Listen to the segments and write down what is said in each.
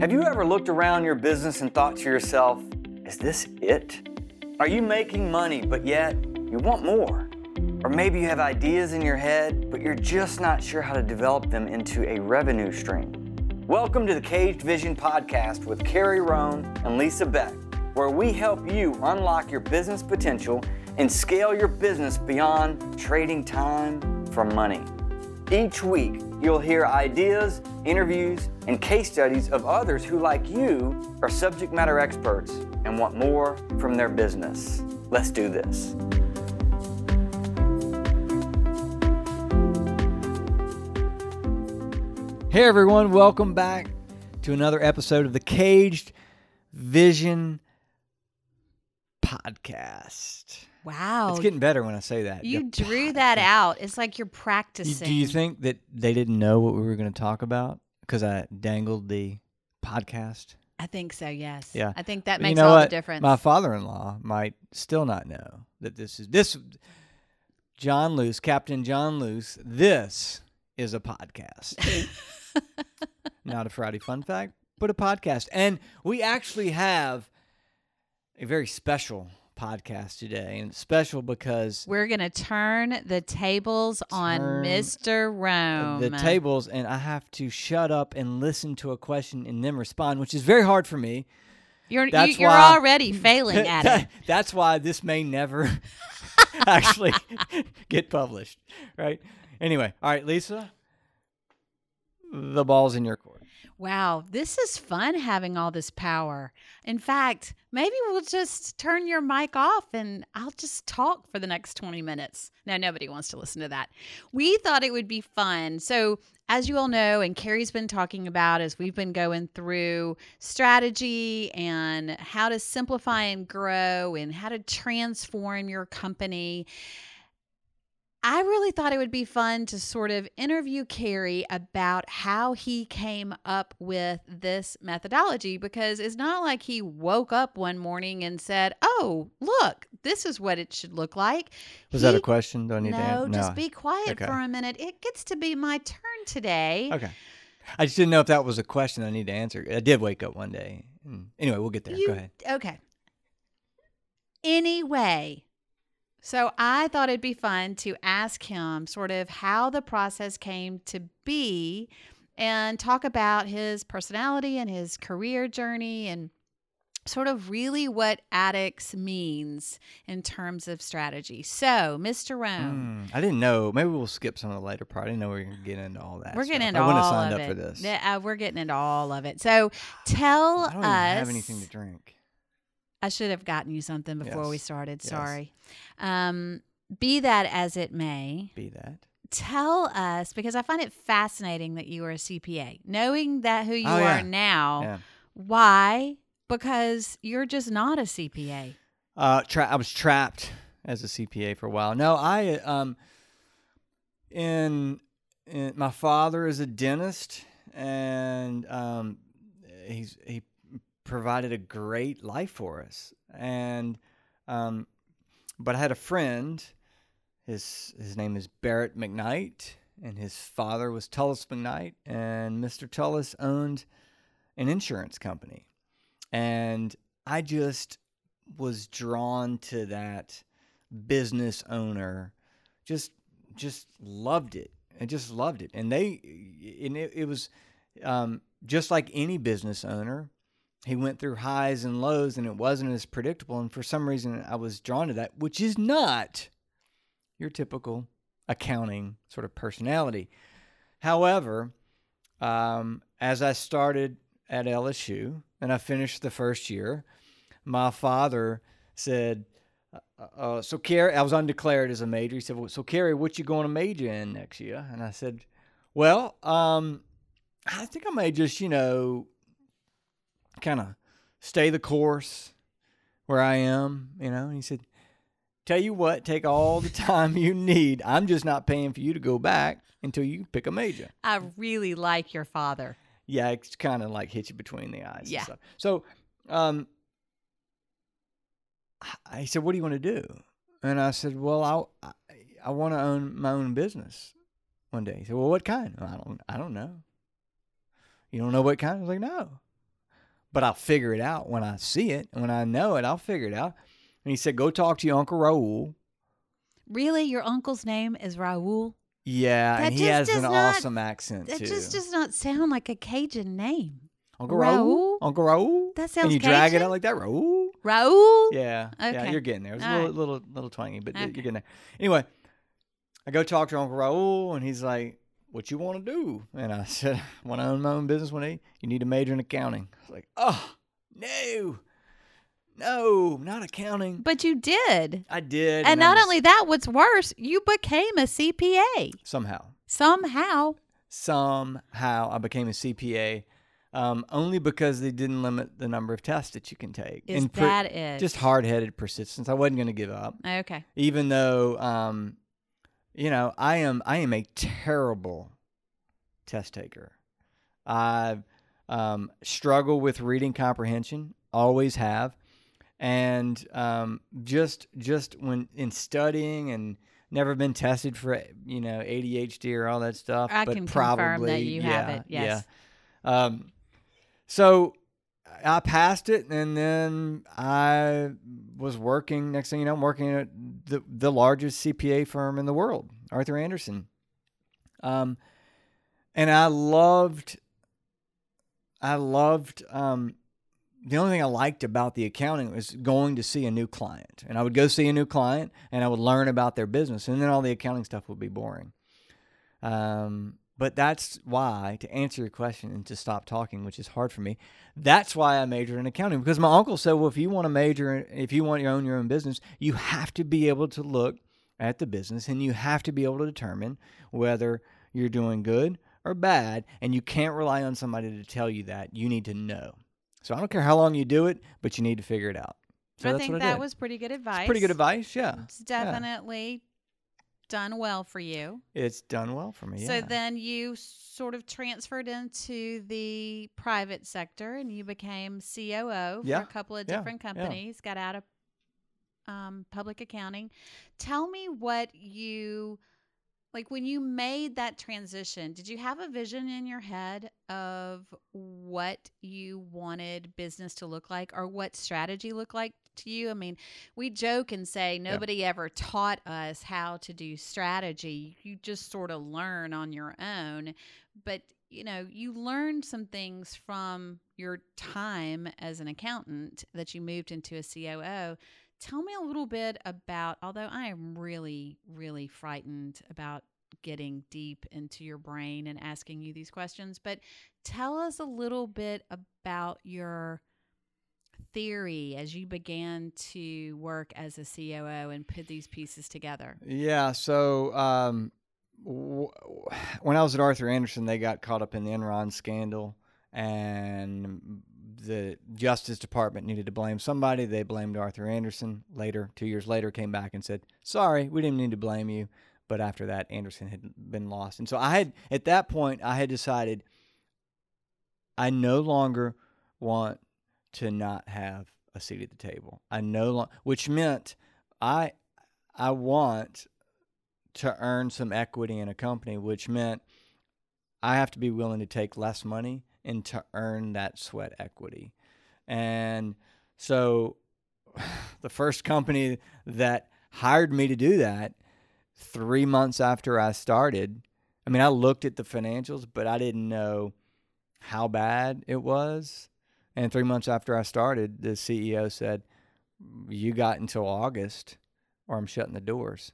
Have you ever looked around your business and thought to yourself, is this it? Are you making money, but yet you want more? Or maybe you have ideas in your head, but you're just not sure how to develop them into a revenue stream. Welcome to the Caged Vision Podcast with Carrie Rome and Lisa Beck, where we help you unlock your business potential and scale your business beyond trading time for money. Each week, you'll hear ideas, interviews, and case studies of others who, like you, are subject matter experts and want more from their business. Let's do this. Hey everyone, welcome back to another episode of the Caged Vision Podcast. Wow. It's getting better when I say that. you The drew that out. It's like you're practicing. Do you think that they didn't know what we were going to talk about because I dangled the podcast? I think so, yes. Yeah. I think that But you makes know all what? the difference. My father-in-law might still not know that this is this John Luce, Captain John Luce. This is a podcast, not a Friday fun fact, but a podcast. And we actually have a very special podcast today, and it's special because We're going to turn the tables on Mr. Rome. the tables and I have to shut up and listen to a question and then respond, which is very hard for me. You're, That's you're why- already failing at it. That's why this may never actually get published, right? Anyway, all right, Lisa, the ball's in your court. Wow, this is fun having all this power. In fact, maybe we'll just turn your mic off and I'll just talk for the next 20 minutes. No, nobody wants to listen to that. We thought it would be fun. So, as you all know, and Carrie's been talking about as we've been going through strategy and how to simplify and grow and how to transform your company. I really thought it would be fun to sort of interview Carrie about how he came up with this methodology because it's not like he woke up one morning and said, Oh, look, this is what it should look like. Was that a question? Do I need to answer. No, just be quiet Okay. for a minute. It gets to be my turn today. Okay. I just didn't know if that was a question I need to answer. I did wake up one day. Hmm. Anyway, we'll get there. You- Go ahead. Okay. Anyway, so I thought it'd be fun to ask him sort of how the process came to be and talk about his personality and his career journey and sort of really what ADDUX means in terms of strategy. So, Mr. Rome, Mm, I didn't know. Maybe we'll skip some of the later part. I didn't know we were going to get into all that. we're stuff. getting into I all wouldn't have signed up for this. Uh, we're getting into all of it. So, tell I don't us. have anything to drink. I should have gotten you something before we Yes. started. Yes. Sorry. Um, be that as it may, Be that. tell us because I find it fascinating that you are a CPA. Knowing that who you Oh, yeah. are now, Yeah. why? Because you're just not a CPA. Uh, tra- I was trapped as a CPA for a while. No, I um, in, in my father is a dentist, and um, he's he provided a great life for us. And um, but I had a friend. His his name is Barrett McKnight, and his father was Tullis McKnight, and Mr. Tullis owned an insurance company, and I just was drawn to that business owner just just loved it i just loved it and they and it, it was um, just like any business owner he went through highs and lows and it wasn't as predictable and for some reason i was drawn to that which is not your typical accounting sort of personality however um, as i started at lsu and i finished the first year my father said, uh, uh, "So Carrie, I was undeclared as a major." He said, well, "So Carrie, what you going to major in next year?" And I said, "Well, um, I think I may just, you know, kind of stay the course where I am, you know." And he said, "Tell you what, take all the time you need. I'm just not paying for you to go back until you pick a major." I really like your father. Yeah, it's kind of like hit you between the eyes. and Yeah. stuff. So, um, I- said, "What do you want to do?" And I said, "Well, I I, I want to own my own business one day." He said, "Well, what kind?" "Well, I don't I don't know. You don't know what kind? I was like, "No." But I'll figure it out when I see it. When I know it, I'll figure it out. And he said, Go talk to your Uncle Raul. Really? Your uncle's name is Raul? Yeah, That and he has an not- awesome accent That too. just does not sound like a Cajun name. Uncle Raul? Raul? Uncle Raul? That sounds And you drag it out like that, Raul? Raul? Yeah, yeah, you're getting there. It's a little, right. little, little twangy, but Okay. you're getting there. Anyway, I go talk to Uncle Raul, and he's like, "What you want to do?" And I said, "Want to own my own business one day? You need a major in accounting." I was like, "Oh, no, no, not accounting." But you did. I did, And I not was- only that, what's worse, you became a CPA somehow, somehow. somehow, I became a CPA. Um, only because they didn't limit the number of tests that you can take. Is And per- that it? just hard-headed persistence. I wasn't going to give up. okay. even though um, you know I am I am a terrible test taker. I um, struggle with reading comprehension, always have, and um, just just when in studying and never been tested for you know ADHD or all that stuff. I but can probably, confirm that you yeah, have it. Yes. Yeah. Um, so I passed it, and then I was working. Next thing you know, I'm working at the the largest CPA firm in the world, Arthur Andersen. Um, and I loved, I loved. Um, the only thing I liked about the accounting was going to see a new client, and I would go see a new client, and I would learn about their business, and then all the accounting stuff would be boring. Um, but that's why, to answer your question and to stop talking, which is hard for me, that's why I majored in accounting because my uncle said, well, if you want to major, in- if you want to own your own business, you have to be able to look at the business and you have to be able to determine whether you're doing good or bad. And you can't rely on somebody to tell you that. You need to know. So I don't care how long you do it, but you need to figure it out. So I think I that was pretty good advice. It's pretty good advice. Yeah. It's definitely done well for you. It's done well for me. So yeah. then you sort of transferred into the private sector and you became COO Yeah, for a couple of yeah, different companies, got out of um, public accounting. Tell me what you like when you made that transition. Did you have a vision in your head of what you wanted business to look like or what strategy looked like to you? I mean, we joke and say nobody ever taught us how to do strategy. You just sort of learn on your own. But, you know, you learned some things from your time as an accountant that you moved into a COO. Tell me a little bit about, although I am really, really frightened about getting deep into your brain and asking you these questions, but tell us a little bit about your theory as you began to work as a COO and put these pieces together. Yeah. So um, when I was at Arthur Andersen, they got caught up in the Enron scandal, and the Justice Department needed to blame somebody. They blamed Arthur Andersen. Later, two years later, came back and said, "Sorry, we didn't need to blame you." But after that, Andersen had been lost, and so I had at that point I had decided I no longer want to not have a seat at the table. I no longer, which meant I I want to earn some equity in a company, which meant I have to be willing to take less money and to earn that sweat equity. And so the first company that hired me to do that, three months after I started, I mean, I looked at the financials, but I didn't know how bad it was. And three months after I started, the CEO said, You got until August or I'm shutting the doors.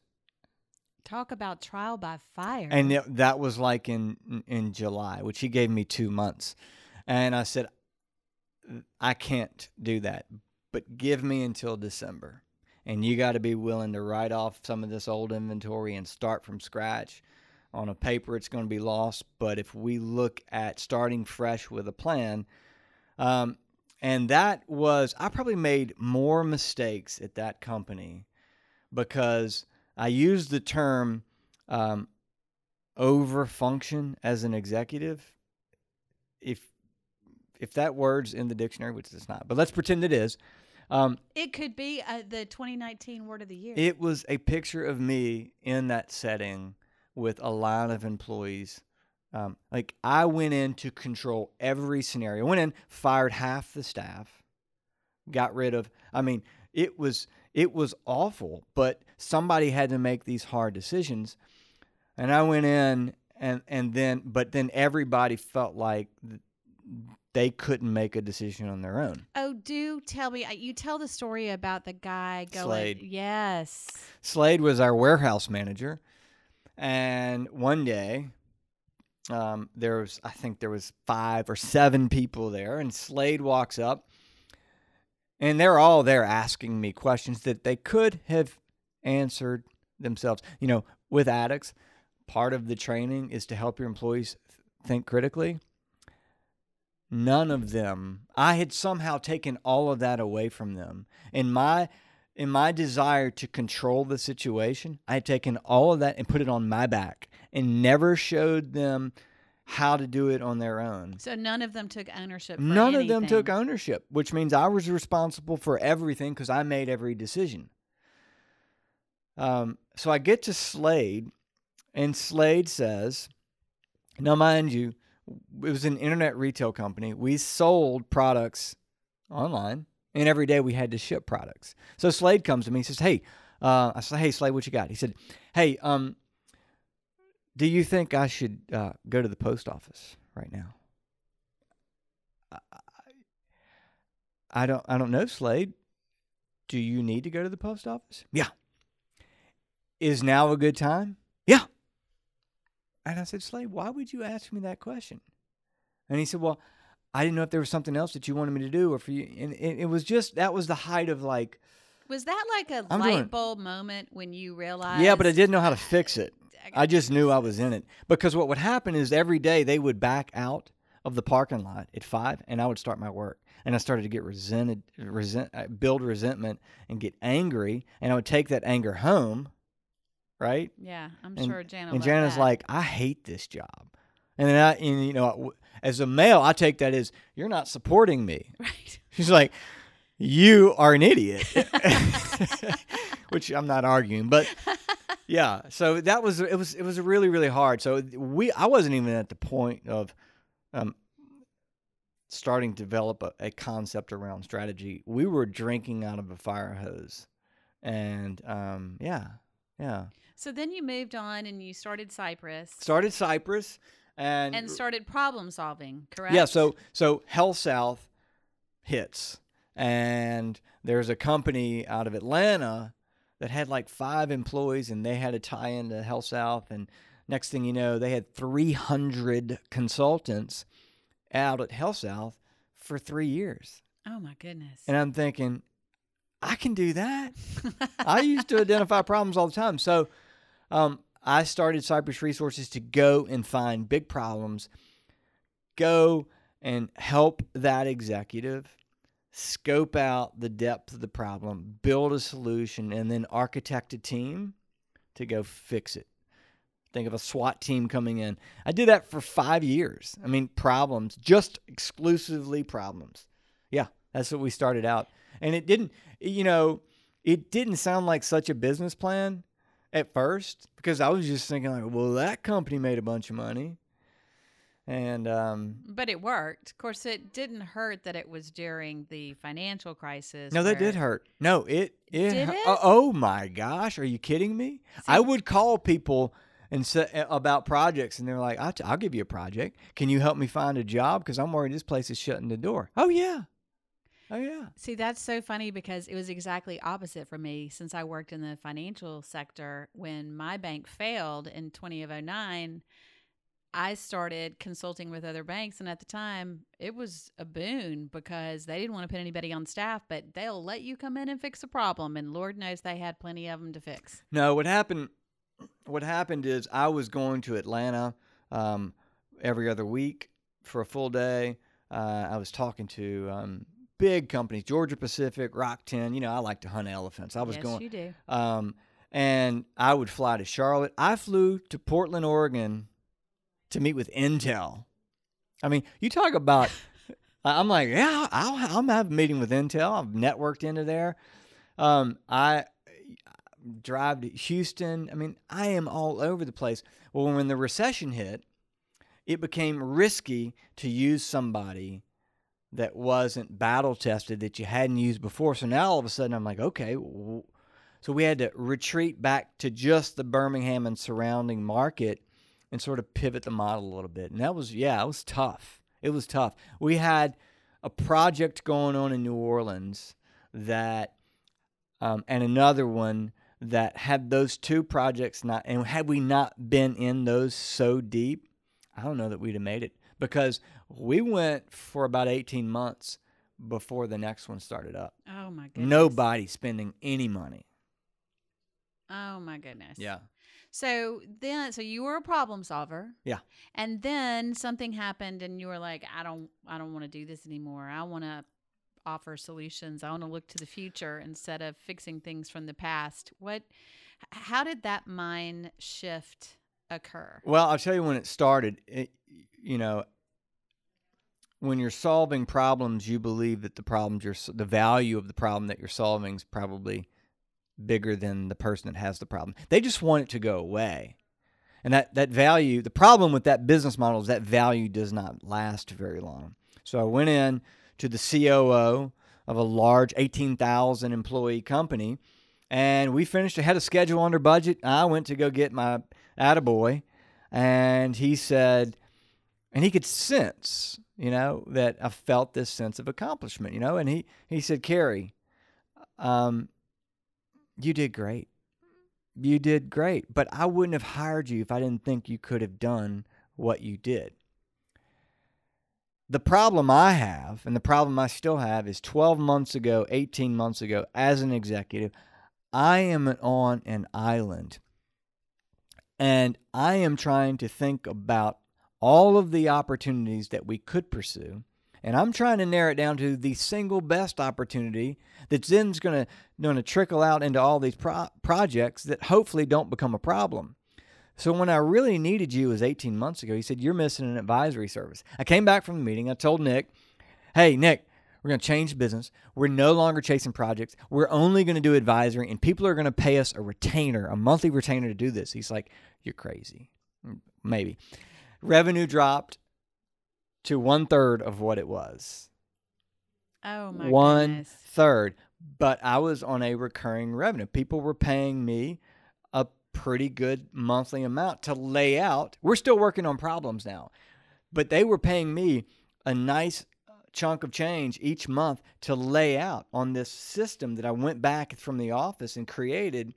Talk about trial by fire. And it- that was like in in July, which he gave me two months, and I said, I can't do that, but give me until December, and you got to be willing to write off some of this old inventory and start from scratch. On a paper, it's going to be lost, but if we look at starting fresh with a plan, um, and that was I probably made more mistakes at that company because I use the term um, over function as an executive. If if that word's in the dictionary, which it's not, but let's pretend it is. Um, it could be uh, the 2019 word of the year. it was a picture of me in that setting with a line of employees Um, like I went in to control every scenario. Went in, fired half the staff, got rid of. I mean, it was it was awful, but somebody had to make these hard decisions, and I went in and and then but then everybody felt like they couldn't make a decision on their own. Oh, do tell me. You tell the story about the guy going. Slade. Yes. Slade was our warehouse manager, and one day, um, there was I think there was five or seven people there, and Slade walks up, and they're all there asking me questions that they could have answered themselves. You know, with ADDUX, part of the training is to help your employees think critically. None of them, I had somehow taken all of that away from them. In my in my desire to control the situation, I had taken all of that and put it on my back and never showed them how to do it on their own. So none of them took ownership. For None of them took ownership, which means I was responsible for everything because I made every decision. Um, so I get to Slade, and Slade says, now, mind you, it was an internet retail company. We sold products online, and every day we had to ship products. So Slade comes to me and says, Hey, uh, I said, Hey, Slade, what you got? He said, Hey, um, do you think I should uh, go to the post office right now? I, I don't I don't know, Slade. Do you need to go to the post office? Yeah. Is now a good time? Yeah. And I said, Slade, why would you ask me that question? And he said, Well, I didn't know if there was something else that you wanted me to do or for you. And it, it was just that was the height of like, Was that like a I'm light doing- bulb moment when you realized? yeah, but I didn't know how to fix it. I just knew I was in it because what would happen is every day they would back out of the parking lot at five, and I would start my work. And I started to get resented, resent, uh, build resentment, and get angry. And I would take that anger home, right? Yeah, I'm And- sure Jana. and Jana's that. like, I hate this job. And then I, and you know, as a male, I take that as you're not supporting me. right. She's like, you are an idiot, which I'm not arguing, but yeah. So that was it was it was really really hard. So we I wasn't even at the point of um, starting to develop a, a concept around strategy. We were drinking out of a fire hose, and um, yeah, yeah. So then you moved on and you started Cypress Started Cypress and and started problem solving. Correct. Yeah, so so HealthSouth hits, and there's a company out of Atlanta that had like five employees, and they had to tie into HealthSouth, and next thing you know, they had 300 consultants out at HealthSouth for three years, Oh my goodness. and I'm thinking, I can do that. I used to identify problems all the time. So um, I started Cypress Resources to go and find big problems, go and help that executive scope out the depth of the problem, build a solution, and then architect a team to go fix it. Think of a SWAT team coming in. I did that for five years. I mean, problems, just exclusively problems. Yeah, that's what we started out. And it didn't, you know, it didn't sound like such a business plan at first because I was just thinking like, well, that company made a bunch of money, and um, but it worked. Of course, it didn't hurt that it was during the financial crisis. no, that did hurt. No, it it. Did it? Oh, oh my gosh, are you kidding me? I would call people and say about projects, and they're like, t- "I'll give you a project. Can you help me find a job? Because I'm worried this place is shutting the door." Oh yeah, oh yeah. See, that's so funny because it was exactly opposite for me since I worked in the financial sector. When my bank failed in 2009, I started consulting with other banks. And at the time, it was a boon because they didn't want to put anybody on staff, but they'll let you come in and fix a problem. And Lord knows they had plenty of them to fix. No, what happened? What happened is I was going to Atlanta um, every other week for a full day. Uh, I was talking to um, big companies, Georgia Pacific, RockTenn. You know, I like to hunt elephants. I was yes, going, you do. um, and I would fly to Charlotte. I flew to Portland, Oregon, to meet with Intel. I mean, you talk about. I- I'm like, yeah, I'll, I'll have a meeting with Intel. I've networked into there. Um, I drive to Houston. I mean, I am all over the place. Well, when the recession hit, it became risky to use somebody that wasn't battle tested that you hadn't used before. So now all of a sudden I'm like, okay. So we had to retreat back to just the Birmingham and surrounding market and sort of pivot the model a little bit. And that was, yeah, it was tough. It was tough. We had a project going on in New Orleans that, um, and another one that had those two projects not, and had we not been in those so deep, I don't know that we'd have made it because we went for about 18 months before the next one started up. Oh my goodness. Nobody spending any money. Oh my goodness. Yeah. So then, so you were a problem solver. Yeah. And then something happened, and you were like, I don't, I don't want to do this anymore. I want to offer solutions. I want to look to the future instead of fixing things from the past. What? How did that mind shift occur? Well, I'll tell you when it started. It, you know, when you're solving problems, you believe that the problems you're the value of the problem that you're solving is probably bigger than the person that has the problem. They just want it to go away. And that, that value, the problem with that business model is that value does not last very long. So I went in to the COO of a large 18,000 employee company and we finished ahead of schedule under budget. I went to go get my attaboy and he said, and he could sense, you know, that I felt this sense of accomplishment, you know, and he, he said, Carrie, um, you did great. You did great, but I wouldn't have hired you if I didn't think you could have done what you did. The problem I have, and the problem I still have, is 12 months ago, 18 months ago, as an executive, I am on an island and I am trying to think about all of the opportunities that we could pursue. And I'm trying to narrow it down to the single best opportunity that's then going to going to trickle out into all these pro- projects that hopefully don't become a problem. So when I really needed you was 18 months ago, he said you're missing an advisory service. I came back from the meeting. I told Nick, "Hey, Nick, we're going to change business. We're no longer chasing projects. We're only going to do advisory, and people are going to pay us a retainer, a monthly retainer to do this." He's like, "You're crazy." "Mm, Maybe. Revenue dropped to one third of what it was. Oh my One goodness. third. But I was on a recurring revenue. People were paying me a pretty good monthly amount to lay out. We're still working on problems now, but they were paying me a nice uh, chunk of change each month to lay out on this system that I went back from the office and created.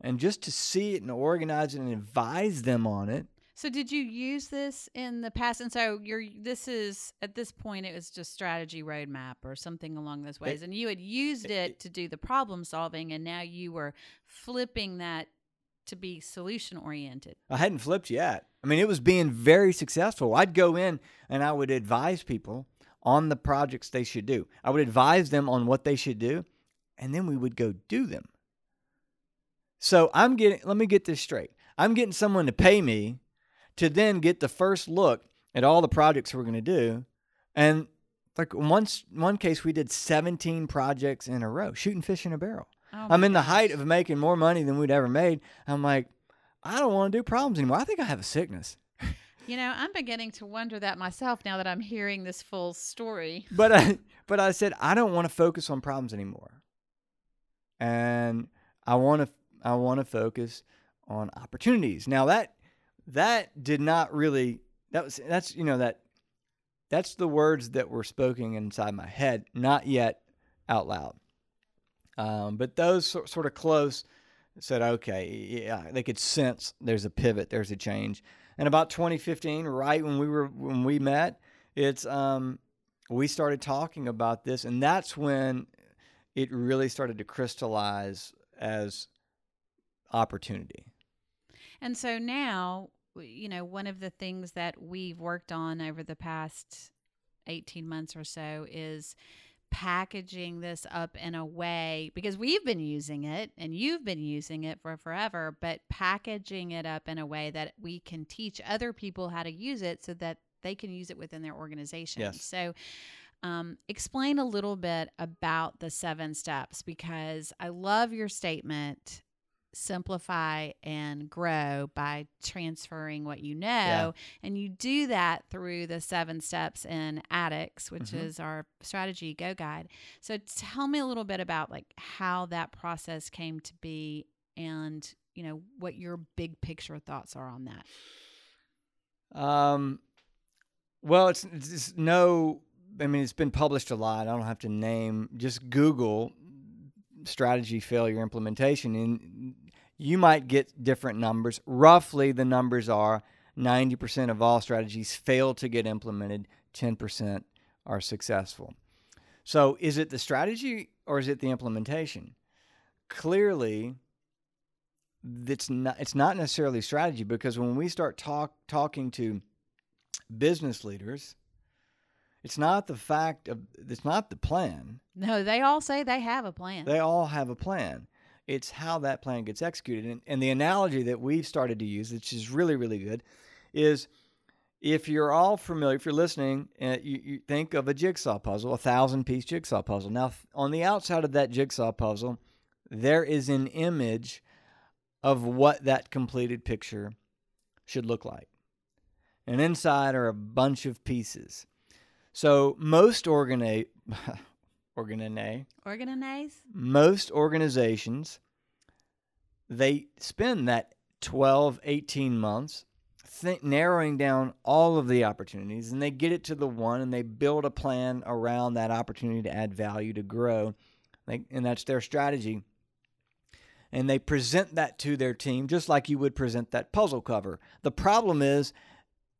And just to see it and organize it and advise them on it. So did you use this in the past? And so you're this is at this point it was just strategy roadmap or something along those eh, ways. and you had used eh, it eh to do the problem solving and now you were flipping that to be solution oriented. I hadn't flipped yet. I mean, it was being very successful. I'd go in and I would advise people on the projects they should do. I would advise them on what they should do, and then we would go do them. So I'm getting, let me get this straight. I'm getting someone to pay me to then get the first look at all the projects we're going to do. And like once, one case, we did 17 projects in a row, shooting fish in a barrel. Oh I'm in the height of making more money than we'd ever made. I'm like, I don't want to do problems anymore. I think I have a sickness. You know, I'm beginning to wonder that myself now that I'm hearing this full story. But I, but I said I don't want to focus on problems anymore, and I want to I want to focus on opportunities. Now that that did not really that was that's you know that that's the words that were spoken inside my head, not yet out loud. Um, but those so, sort of close said, okay, yeah, they could sense there's a pivot, there's a change. And about 2015, right when we were when we met, it's um, we started talking about this, and that's when it really started to crystallize as opportunity. And so now, you know, one of the things that we've worked on over the past 18 months or so is packaging this up in a way because we've been using it and you've been using it for forever, but packaging it up in a way that we can teach other people how to use it so that they can use it within their organization. Yes. So, um, explain a little bit about the seven steps because I love your statement simplify and grow by transferring what you know. Yeah. And you do that through the seven steps in ADDUX, which Mhm. is our strategy go guide. So tell me a little bit about like how that process came to be and you know what your big picture thoughts are on that. Um, well, it's, it's no. I mean, it's been published a lot. I don't have to name. Just Google strategy failure implementation, and you might get different numbers. Roughly, the numbers are ninety percent of all strategies fail to get implemented. Ten percent are successful. So, is it the strategy or is it the implementation? Clearly, it's not it's not necessarily strategy because when we start talk talking to business leaders it's not the fact of it's not the plan No, they all say they have a plan. they all have a plan it's how that plan gets executed and, and the analogy that we've started to use which is really really good is if you're all familiar if you're listening uh, you, you think of a jigsaw puzzle a thousand piece jigsaw puzzle now on the outside of that jigsaw puzzle there is an image of what that completed picture should look like. And inside are a bunch of pieces. So most organi- organi- Organize? most organizations they spend that 12 18 months think, narrowing down all of the opportunities and they get it to the one and they build a plan around that opportunity to add value to grow. Like, and that's their strategy. And they present that to their team just like you would present that puzzle cover. The problem is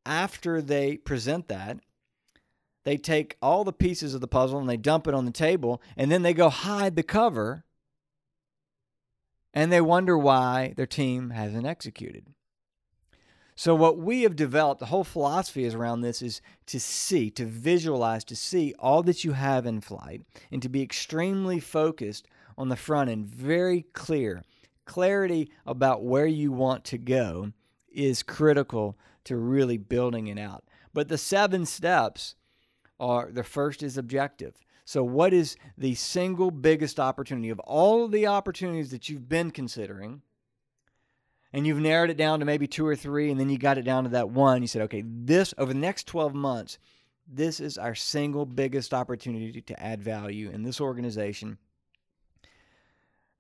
after they present that they take all the pieces of the puzzle and they dump it on the table and then they go hide the cover and they wonder why their team hasn't executed. So what we have developed, the whole philosophy is around this is to see, to visualize, to see all that you have in flight and to be extremely focused on the front end, very clear. Clarity about where you want to go is critical to really building it out. But the seven steps are the first is objective. So, what is the single biggest opportunity of all of the opportunities that you've been considering? And you've narrowed it down to maybe two or three, and then you got it down to that one. You said, okay, this over the next 12 months, this is our single biggest opportunity to add value in this organization.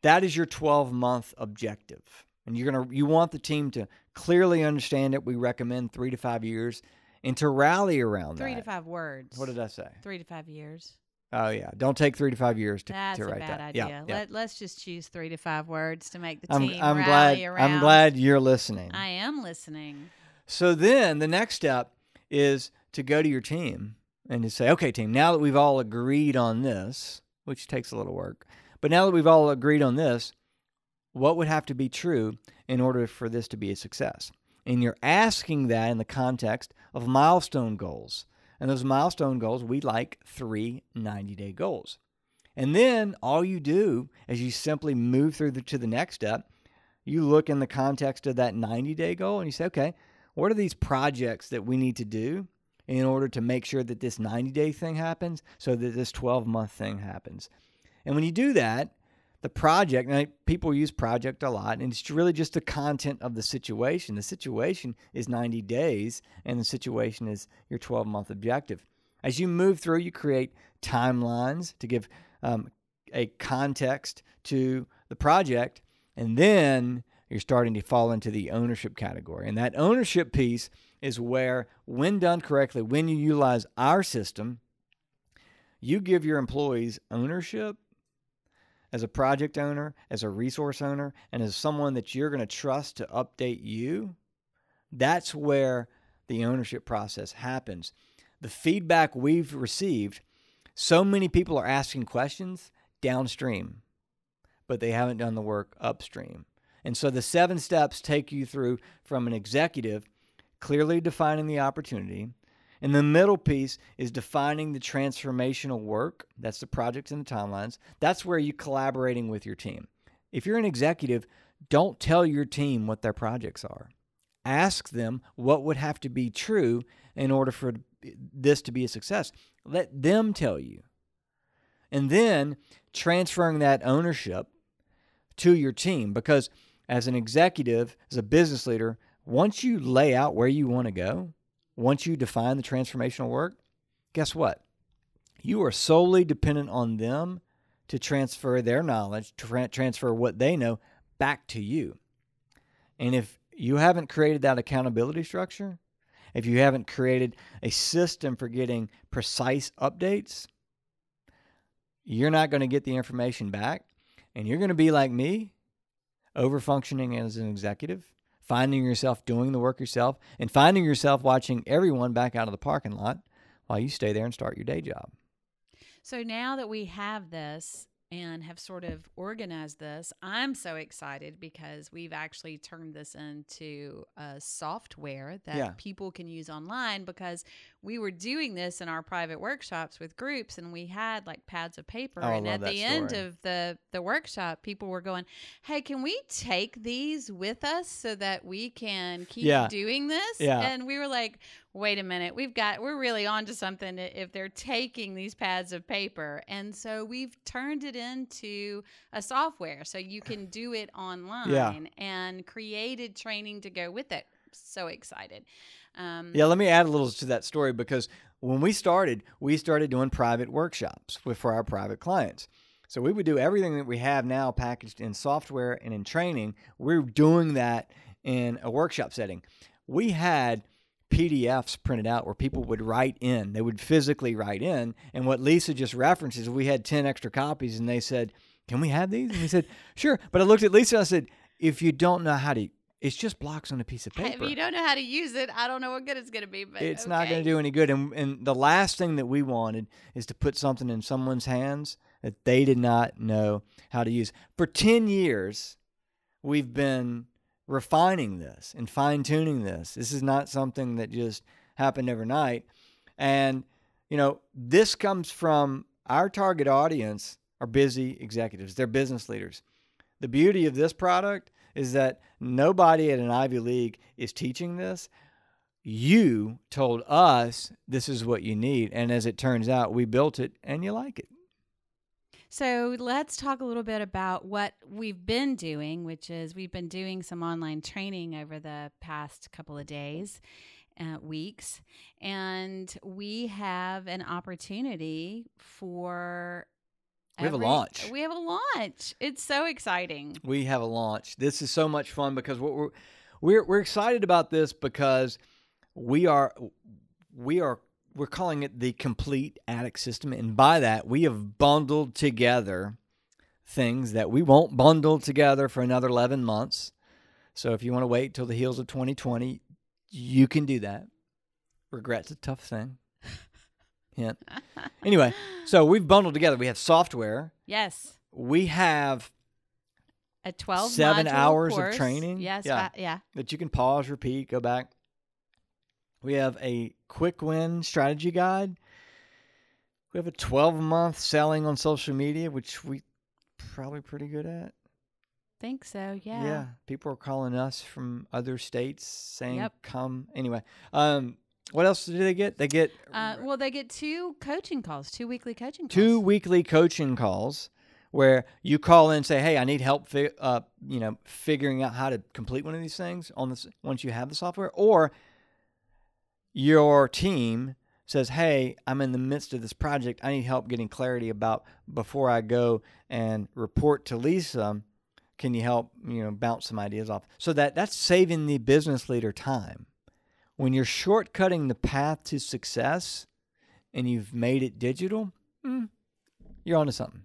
That is your 12 month objective. And you're gonna you want the team to clearly understand it. We recommend three to five years and to rally around Three that. to five words. What did I say? Three to five years. Oh yeah, don't take three to five years to, That's to a write bad that. idea. Yeah, yeah. Let, let's just choose three to five words to make the I'm team I'm rally glad around. I'm glad you're listening. I am listening. So then the next step is to go to your team and to say, okay, team, now that we've all agreed on this, which takes a little work, but now that we've all agreed on this, what would have to be true in order for this to be a success? And you're asking that in the context of milestone goals. And those milestone goals, we like three 90 day goals. And then all you do is you simply move through the, to the next step. You look in the context of that 90 day goal and you say, okay, what are these projects that we need to do in order to make sure that this 90 day thing happens so that this 12 month thing happens? And when you do that, the project, and people use project a lot, and it's really just the content of the situation. The situation is 90 days, and the situation is your 12 month objective. As you move through, you create timelines to give um, a context to the project, and then you're starting to fall into the ownership category. And that ownership piece is where, when done correctly, when you utilize our system, you give your employees ownership as a project owner, as a resource owner, and as someone that you're going to trust to update you. That's where the ownership process happens. The feedback we've received so many people are asking questions downstream, but they haven't done the work upstream. And so the seven steps take you through from an executive clearly defining the opportunity. And the middle piece is defining the transformational work. That's the projects and the timelines. That's where you're collaborating with your team. If you're an executive, don't tell your team what their projects are. Ask them what would have to be true in order for this to be a success. Let them tell you. And then transferring that ownership to your team because as an executive, as a business leader, once you lay out where you want to go, once you define the transformational work, guess what? You are solely dependent on them to transfer their knowledge, to tra- transfer what they know back to you. And if you haven't created that accountability structure, if you haven't created a system for getting precise updates, you're not going to get the information back. And you're going to be like me, over functioning as an executive, finding yourself doing the work yourself, and finding yourself watching everyone back out of the parking lot while you stay there and start your day job. So now that we have this, and have sort of organized this. I'm so excited because we've actually turned this into a software that Yeah. people can use online because we were doing this in our private workshops with groups and we had like pads of paper Oh, I and at the end of the the workshop people were going, "Hey, can we take these with us so that we can keep Yeah. doing this?" Yeah. And we were like, wait a minute, we've got we're really onto something if they're taking these pads of paper. And so we've turned it into a software so you can do it online yeah. and created training to go with it. So excited. Um, Yeah, let me add a little to that story because when we started, we started doing private workshops with, for our private clients. So we would do everything that we have now packaged in software and in training. We're doing that in a workshop setting. We had PDFs printed out where people would write in. They would physically write in. And what Lisa just references, we had 10 extra copies and they said, Can we have these? And we said, Sure. But I looked at Lisa and I said, If you don't know how to, it's just blocks on a piece of paper. If you don't know how to use it, I don't know what good it's going to be. But it's not going to do any good. And, and the last thing that we wanted is to put something in someone's hands that they did not know how to use. For 10 years, we've been refining this and fine tuning this. This is not something that just happened overnight. And, you know, this comes from our target audience are busy executives, they're business leaders. The beauty of this product is that nobody at an Ivy League is teaching this you told us this is what you need and as it turns out we built it and you like it So let's talk a little bit about what we've been doing, which is we've been doing some online training over the past couple of days, uh, weeks, and we have an opportunity for. We have a launch. We have a launch. It's so exciting. we have a launch this is so much fun because what we're we're, we're excited about this because we are we are we're calling it the complete ADDUX system and by that we have bundled together things that we won't bundle together for another 11 months so if you want to wait till the heels of 2020 you can do that regret's a tough thing hint anyway so we've bundled together we have software Yes. we have A 12 Seven hours of training? Yes. Yeah. fa- yeah. that you can pause, repeat, go back. We have a quick win strategy guide. We have a 12 month selling on social media, which we probably pretty good at. Think so. Yeah. Yeah. People are calling us from other states saying Yep. come. Anyway, um, what else do they get? They get Uh, well, they get two coaching calls, two weekly coaching calls. two weekly coaching calls where you call in and say, "Hey, I need help, fi- uh, you know, figuring out how to complete one of these things on this once you have the software," or your team says, "Hey, I'm in the midst of this project. I need help getting clarity about before I go and report to Lisa. Can you help, you know, bounce some ideas off?" So that that's saving the business leader time. When you're shortcutting the path to success and you've made it digital, mm, you're onto something.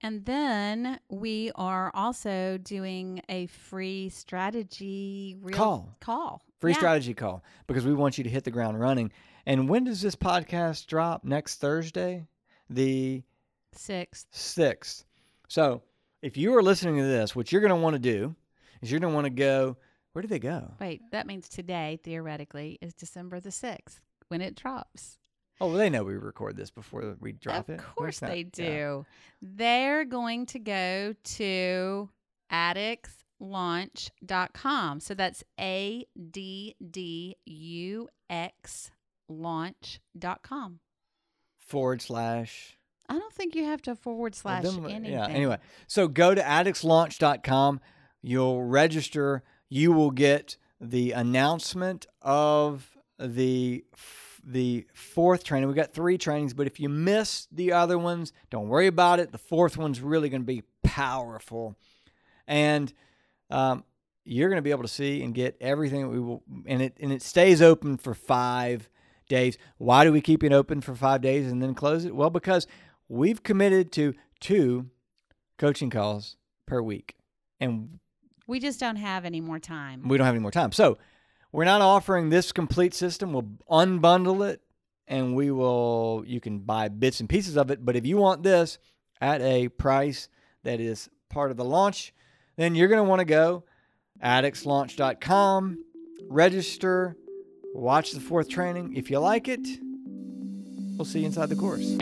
And then we are also doing a free strategy real Call. Call. Free Yeah. strategy call because we want you to hit the ground running. And when does this podcast drop? Next Thursday, the Sixth. 6th. So if you are listening to this, what you're going to want to do is you're going to want to go, where do they go? Wait, that means today, theoretically, is December the 6th when it drops. Oh, well, they know we record this before we drop of it. Of course they that? Yeah. do. They're going to go to adduxlaunch.com. So that's A D D U X launch.com. Forward slash I don't think you have to forward Well, slash then anything. Yeah. Anyway, so go to adduxlaunch.com. you'll register, you will get the announcement of the the fourth training. We got three trainings, but if you miss the other ones, don't worry about it. The fourth one's really going to be powerful, and um, you're going to be able to see and get everything that we will. And it and it stays open for five days. Why do we keep it open for five days and then close it? Well, because we've committed to two coaching calls per week, and We just don't have any more time. we don't have any more time. So we're not offering this complete system. We'll unbundle it and we will you can buy bits and pieces of it. But if you want this at a price that is part of the launch, then you're gonna want to go adduxlaunch.com, register, watch the fourth training. If you like it, we'll see you inside the course.